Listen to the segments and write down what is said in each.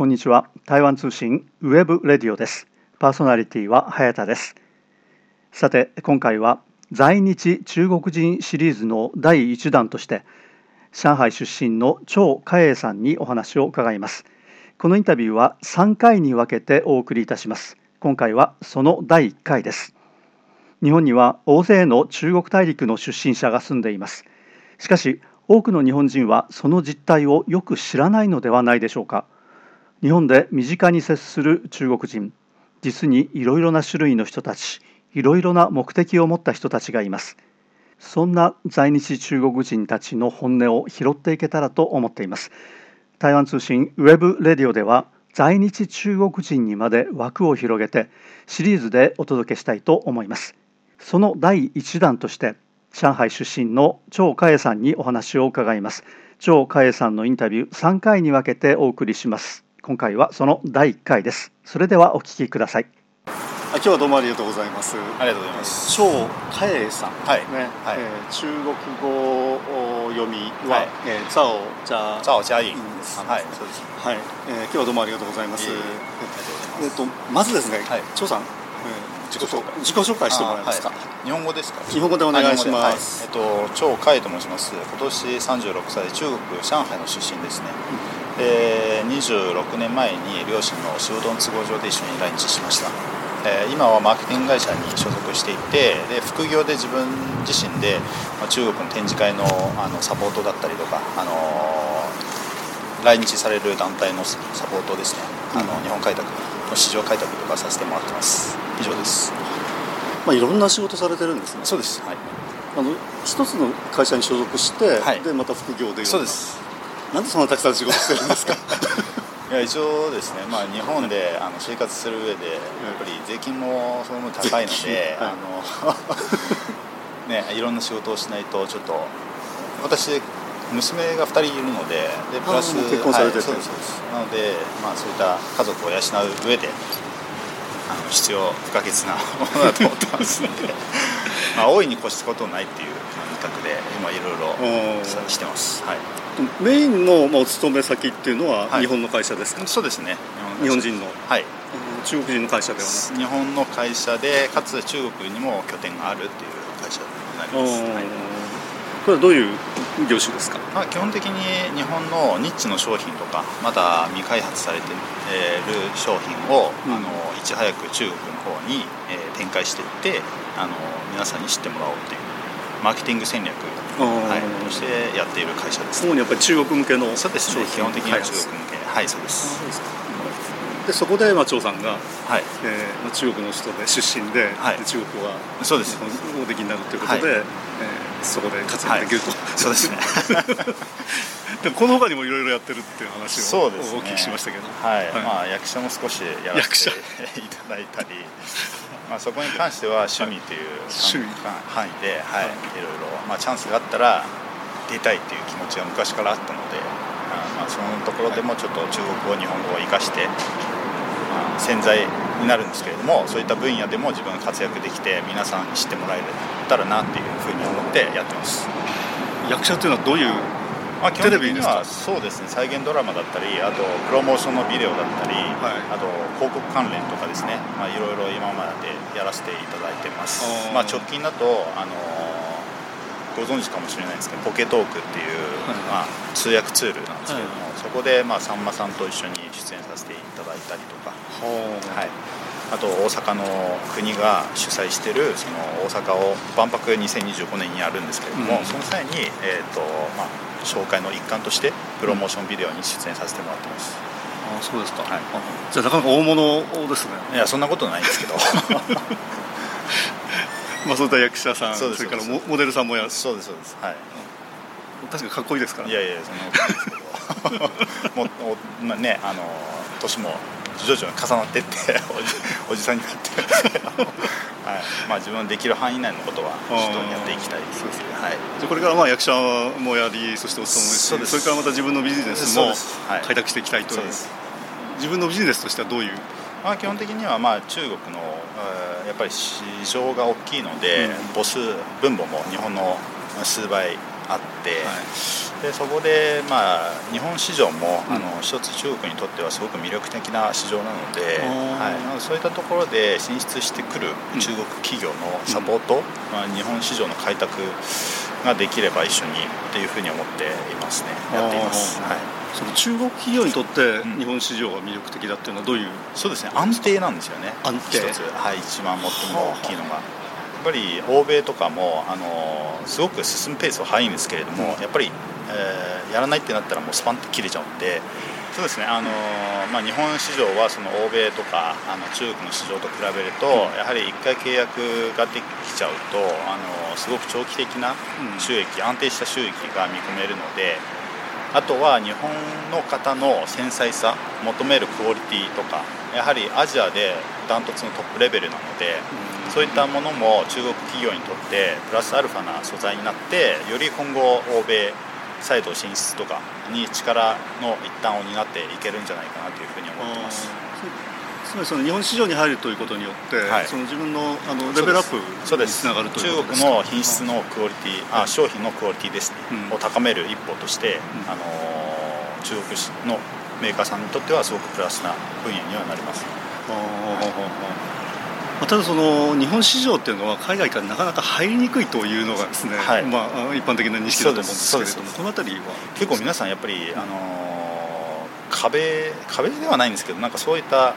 こんにちは。台湾通信 web radio です。パーソナリティは早田です。さて今回は在日中国人シリーズの第1弾として上海出身の趙嘉穎さんにお話を伺います。このインタビューは3回に分けてお送りいたします。今回はその第1回です。日本には大勢の中国大陸の出身者が住んでいます。しかし多くの日本人はその実態をよく知らないのではないでしょうか。日本で身近に接する中国人実にいろいろな種類の人たちいろいろな目的を持った人たちがいます。そんな在日中国人たちの本音を拾っていけたらと思っています。台湾通信 web radio では在日中国人にまで枠を広げてシリーズでお届けしたいと思います。その第1弾として上海出身の張嘉英さんにお話を伺います。張嘉英さんのインタビュー3回に分けてお送りします。今回はその第1回です。それではお聞きください。今日はどうもありがとうございます。ありがとうございます。張嘉英さん。はい。ね、はい。えー中国語読みは、はい。えー、ザオジャザオジャインです。はい。そうです。はい、えー今日はどうもありがとうございます。いえいええっとまずですね、はい。張さん、えー自己紹介。自己紹介してもらえますか、あはい。日本語ですか？日本語でお願いします。はい。えっと張海と申します。今年36歳中国上海の出身ですね、で26年前に両親の仕事の都合上で一緒に来日しました。えー今はマーケティング会社に所属していてで副業で自分自身で、まあ、中国の展示会のあのサポートだったりとか、あのー来日される団体のサポートですね、あの日本開拓の市場開拓とかさせてもらってます。以上です。まあ、いろんな仕事されてるんですね。そうです。はい。あの一つの会社に所属して、はい。でまた副業でそうですなんでそんなたくさん仕事してるんですか？いや一応ですね、まあ、日本であの生活する上でやっぱり税金もその分高いので、はい。あの ね、いろんな仕事をしないとちょっと私娘が2人いるのででプラス結婚されててはいそうですなので、まあ、そういった家族を養う上であの必要不可欠なものだと思ってますので まあ大いに越したことないっていう感覚で今いろいろおしてます、はい、メインの、まあ、お勤め先っていうのははい。日本の会社ですか、そうですね。日本人の。はい。うん中国人の会社ではなく？日本の会社でかつ中国にも拠点があるっていう会社になります、はい。これはどういう業種ですか？まあ、基本的に日本のニッチの商品とかまだ未開発されている商品を、うん。あのいち早く中国の方に、えー展開していってあの皆さんに知ってもらおうというマーケティング戦略、はい、としてやっている会社です、主にやっぱり中国向けのそうですね基本的には中国向け。はいそうです。でそこで、まあ、張さんが、はい。えーまあ、中国の人で出身で,、はい。で中国はそうです。日本をおできになるということで、はい。えーそこで活躍できると、そうですね でもこの他にもいろいろやってるっていう話をお聞きしましたけど。はい、はい。まあ役者も少しやらせていただいたり。まあそこに関しては趣味という範囲で、はい。い、ろいろ、まあ、チャンスがあったら出たいっていう気持ちが昔からあったので、あまあ、そのところでもちょっと中国語日本語を生かして、まあ、潜在になるんですけれどもそういった分野でも自分が活躍できて皆さんに知ってもらえたらなっていうふうに思ってやってます。役者っていうのはどういうまあ、基本的にテレビですか？はそうですね再現ドラマだったりあとプロモーションのビデオだったり、はい。あと広告関連とかですね、まあ、いろいろ今までやらせていただいてます。まあ、直近だと、あのーご存知かもしれないですけどポケトークっていう、はい。まあ、通訳ツールなんですけれども、そこで、まあ、さんまさんと一緒に出演させていただいたりとか、はい、あと大阪の国が主催してるその大阪を万博2025年にやるんですけれども、うん。その際に、えーとまあ、紹介の一環としてプロモーションビデオに出演させてもらってます、あそうですか、はい。あじゃあなかなか大物ですね。いやそんなことないんですけど。まあそういった役者さんそれからモモデルさんもやそうですそうです。はい。確かにかっこいいですからいやいやそんなことないですけど。もうおまあねあの年も徐々に重なってっておじさんになって。はい。まあ、自分のできる範囲内のことは人にやっていきたいで。すそうですねはい。じゃあこれからまあ役者もやりそしてお勤めしそうです。それからまた自分のビジネスも開拓していきたいという。そうです。自分のビジネスとしてはどういう？まあ、基本的にはまあ中国のえーやっぱり市場が大きいので、うん。母数分母も日本の数倍あって、でそこで、まあ、日本市場も、あの一つ中国にとってはすごく魅力的な市場なので、はい、そういったところで進出してくる中国企業のサポート、まあ、日本市場の開拓ができれば一緒にというふうに思っていますね。やっています。はい。その中国企業にとって日本市場が魅力的だっていうのはどういう、うん、そうですね。安定なんですよね。安定。一つ、はい、一番最も大きいのが。っぱり欧米とかもあのすごく進むペースは速いんですけれども、やっぱり、えー、やらないってなったらもうスパンと切れちゃうんで。そうですね。あの、まあ、日本市場はその欧米とかあの中国の市場と比べると、やはり1回契約ができちゃうとあのすごく長期的な収益、安定した収益が見込めるので。あとは日本の方の繊細さ求めるクオリティとかやはりアジアでダントツのトップレベルなので、そういったものも中国企業にとってプラスアルファな素材になってより今後欧米再度進出とかに力の一端を担っていけるんじゃないかなというふうに思ってます。つまりその日本市場に入るということによって、はい、その自分のあのレベルアップにつながるという中国の品質のクオリティ、あ商品のクオリティですね、うん、を高める一歩として、うん、あの中国のメーカーさんにとってはすごくプラスな分野にはなります。ただその日本市場っていうのは海外からなかなか入りにくいというのがですね、はい、まあ、一般的な認識だと思うんですけれどもこの辺りは？結構皆さんやっぱり、あの壁壁ではないんですけどなんかそういった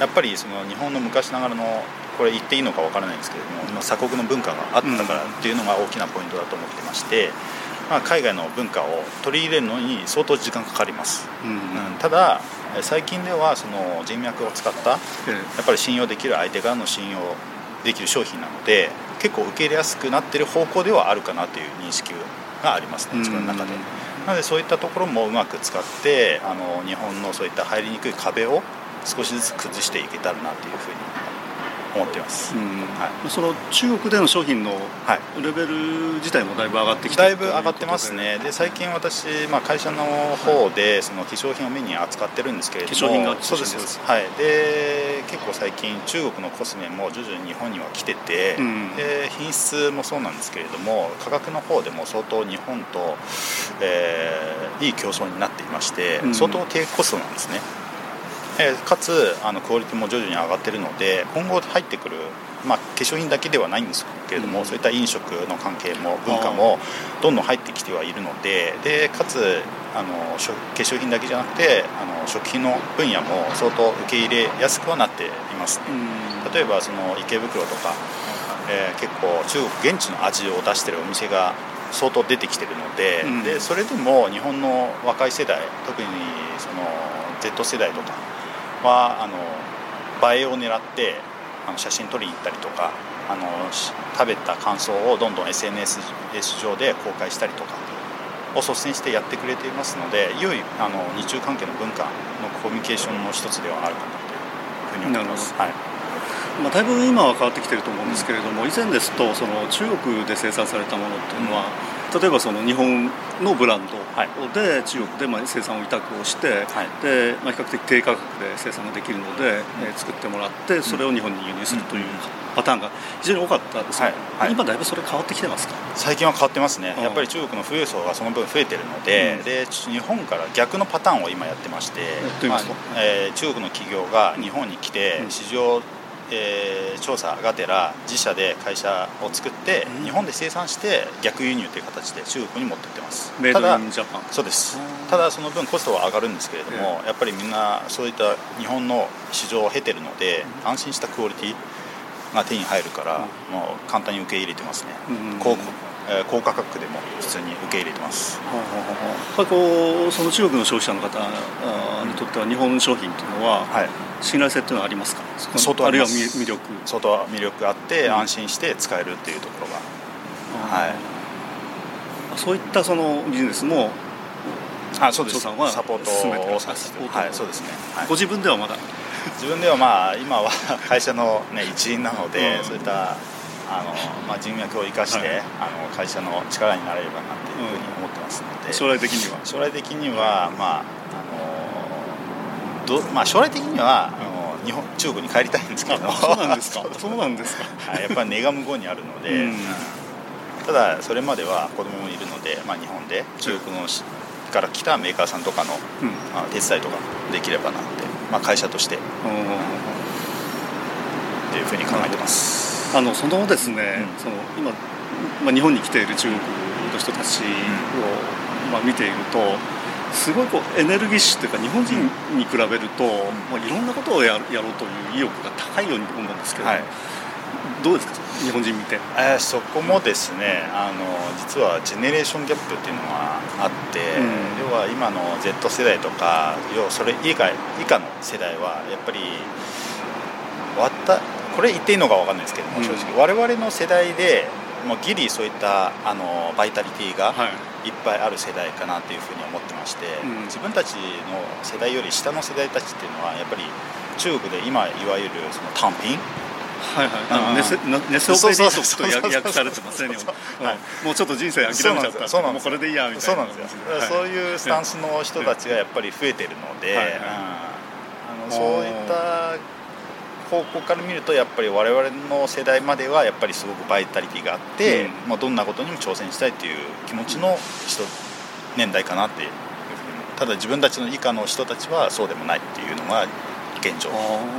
やっぱりその日本の昔ながらのこれ言っていいのかわからないんですけれども、まあ、鎖国の文化があったからっていうのが大きなポイントだと思ってまして、まあ、海外の文化を取り入れるのに相当時間かかります、うん、うん、ただ最近ではその人脈を使ったやっぱり信用できる相手からの信用できる商品なので結構受け入れやすくなってる方向ではあるかなという認識がありますね。自分の中で。なのでそういったところもうまく使ってあの日本のそういった入りにくい壁を少しずつ崩していけたらなというふうに思っています、はい、その中国での商品のレベル自体もだいぶ上がってきてだいぶ上がってますね。で最近私、まあ、会社の方でその化粧品をメニュー扱ってるんですけれども。化粧品がそうですはい。で結構最近中国のコスメも徐々に日本には来てて、うん、で品質もそうなんですけれども価格の方でも相当日本と、えー、いい競争になっていまして、相当低コストなんですねえかつあのクオリティも徐々に上がっているので今後入ってくる、まあ、化粧品だけではないんですけれども、うん、そういった飲食の関係も文化もどんどん入ってきてはいるのででかつあの化粧品だけじゃなくてあの食品の分野も相当受け入れやすくはなっています。ね、うん、例えばその池袋とか、えー、結構中国現地の味を出してるお店が相当出てきてるのでうん、でそれでも日本の若い世代特にその Z 世代とかはあの映えを狙ってあの写真撮りに行ったりとかあの食べた感想をどんどん SNS 上で公開したりとかを率先してやってくれていますので良いあの日中関係の文化のコミュニケーションの一つではあるかなというふうに思います。はいまあ、だいぶ今は変わってきてると思うんですけれども、以前ですとその中国で生産されたものっていうのは、例えばその日本のブランドで中国でまあ生産を委託をして、でまあ、比較的低価格で生産ができるので、え作ってもらってそれを日本に輸入するというパターンが非常に多かったです。ね、はい、今だいぶそれ変わってきてますか？最近は変わってますね、やっぱり中国の富裕層がその分増えてるのでうん、で日本から逆のパターンを今やってまして、まあえー、中国の企業が日本に来て市場えー、調査がてら自社で会社を作って日本で生産して逆輸入という形で中国に持ってってます。ただそうです。ただその分コストは上がるんですけれども、やっぱりみんなそういった日本の市場を経てるので安心したクオリティが手に入るから、もう簡単に受け入れてますね、高え高価格でも普通に受け入れてます。はこうその中国の消費者の方にとっては日本商品というのは、はい、信頼性っていうのはありますか？相当あるいは魅力。相当魅力あって、安心して使えるっていうところが、はい、そういったそのビジネスもあそうです。サポートをさせてはいそうですね、はい、ご自分ではまだ？自分ではまあ今は 会社の、ね、一員なので、うん、そういったあの、まあ、人脈を生かして、はい、あの会社の力になれればなっていうふうに思ってますので、うん、将来的には？将来的にはまあどまあ、将来的にはあの日本中国に帰りたいんですけど。そうなんですか。そうなんですか、はい、やっぱり根が向こうにあるので、うん、ただそれまでは子供もいるので、まあ、日本で中国のから来たメーカーさんとかの、まあ、手伝いとかできればなって、まあ、会社として、っていうふうに考えてます。あのそのですね、その今、まあ、日本に来ている中国の人たちを、まあ、見ているとすごいこうエネルギッシュというか日本人に比べると、まあ、いろんなことをやろうという意欲が高いように思うんですけど、はい、どうですか？日本人見て、えー、そこもですねあの実はジェネレーションギャップっていうのがあって、うん、要は今の Z 世代とか要はそれ以外以下の世代はやっぱりわったこれ言っていいのか分かんないですけども、正直我々の世代でもうギリそういったあのバイタリティがい。っぱいある世代かなというふうに思ってまして、自分たちの世代より下の世代たちっていうのはやっぱり中国で今いわゆるその単品？はいはい、ネスネスオペリートと訳されてますね、はい、もうちょっと人生諦めちゃったそうなんもうこれでいいやみたいな。そうなんですよ、はい、そういうスタンスの人たちがやっぱり増えてるので、はいはい、あのそういった方向から見るとやっぱり我々の世代まではやっぱりすごくバイタリティがあって、うん、まあ、どんなことにも挑戦したいという気持ちの人年代かなっていうただ自分たちの以下の人たちはそうでもないっていうのが現状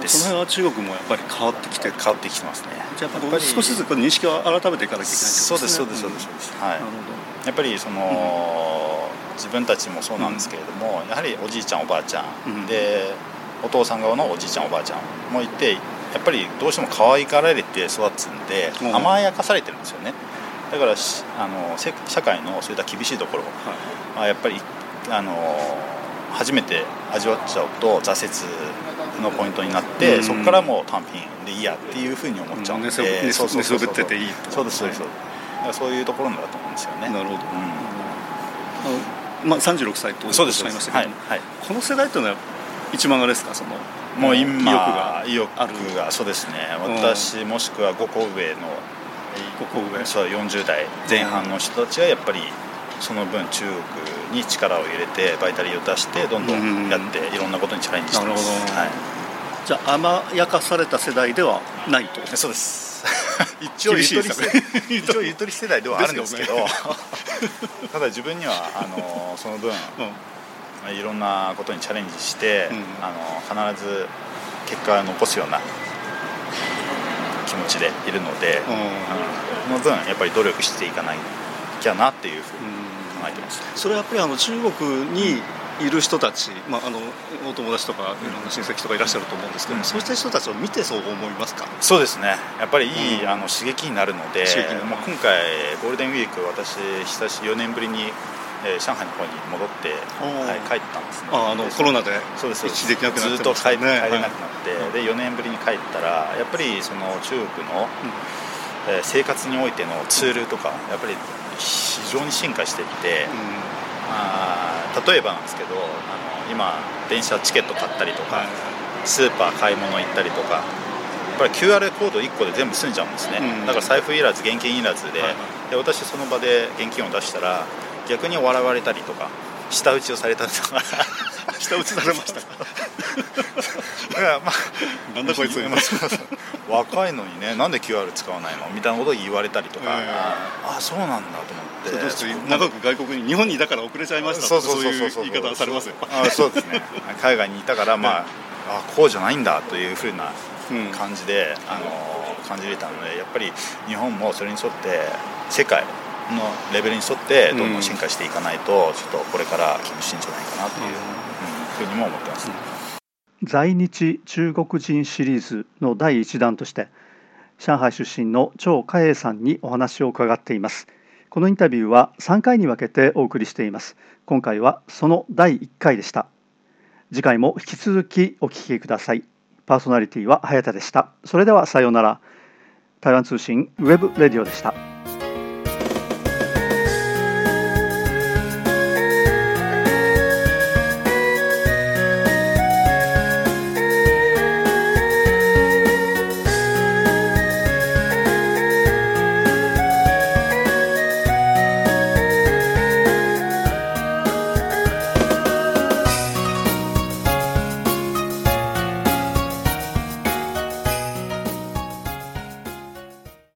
です。その辺は中国もやっぱり変わってきて変わってきてますね。じゃあやっぱり少しずつこの認識を改めていかなきゃいけない、ね、そうですそうですそうですそうです、はい。やっぱりその、うん、自分たちもそうなんですけれども、うん、やはりおじいちゃんおばあちゃん、でお父さん側のおじいちゃんおばあちゃんもいてやっぱりどうしても可愛がられて育つんで、甘やかされてるんですよね。だからあの社会のそういった厳しいところは、やっぱりあの初めて味わっちゃうと挫折のポイントになって、うん、そこからもう単品でいいやっていうふうに思っちゃうんで、うん、そうそうそうそうそう。ていいそうですそうです、はい、そういうところだと思うんですよね。なるほど、うん、まあ、36歳とおっしゃいましたけど、はいはい、この世代というのは一番あれですかそのもう今意欲が意欲がそうですね。私もしくは5個上の5個上そう40代前半の人たちはやっぱりその分中国に力を入れてバイタリーを出してどんどんやっていろんなことにチャレンジしてます、はい、じゃあ甘やかされた世代ではないと。そうです。一応ゆとり 一応ゆとり世代ではあるんですけど、ね、ただ自分にはあのその分、うん、いろんなことにチャレンジして、うん、あの必ず結果を残すような気持ちでいるので、うん、その分やっぱり努力していかないきゃなっていうふうに考えてます、それはやっぱりあの中国にいる人たち、まあ、あのお友達とかいろんな親戚とかいらっしゃると思うんですけど、うん、そうした人たちを見てそう思いますか？そうですね。やっぱりいい、うん、あの刺激になるのでもう今回ゴールデンウィーク私久し4年ぶりにえー、上海の方に戻って、はい、帰ったんですね。ああのコロナでそうです一時できなくなって、ね、ずっと帰帰れなくなって、はい、で4年ぶりに帰ったらやっぱりその中国の、うん、えー、生活においてのツールとかやっぱり非常に進化していって、うん。まあ、例えばなんですけどあの今電車チケット買ったりとか、スーパー買い物行ったりとかやっぱり QR コード1個で全部済んじゃうんですね、うん、だから財布いらず現金いらずではい、で私その場で現金を出したら逆に笑われたりとか舌打ちをされたりとか。舌打ちされました まあ、なんだこいつ。若いのにねなんで QR 使わないの？みたいなことを言われたりとか、えー、ああそうなんだと思って。長く外国に日本にいたから遅れちゃいましたそうそうそういう言い方されますよ。あそうですね。海外にいたからまあ、あこうじゃないんだというふうな感じで、うん、あの感じれたのでやっぱり日本もそれに沿って世界のレベルに沿ってどんどん進化していかないと、ちょっとこれから厳しいんじゃないかなという、うん、ふうにも思ってます、ね、在日中国人シリーズの第1弾として上海出身の張嘉英さんにお話を伺っています。このインタビューは3回に分けてお送りしています。今回はその第1回でした。次回も引き続きお聞きください。パーソナリティは早田でした。それではさようなら。台湾通信ウェブレディオでした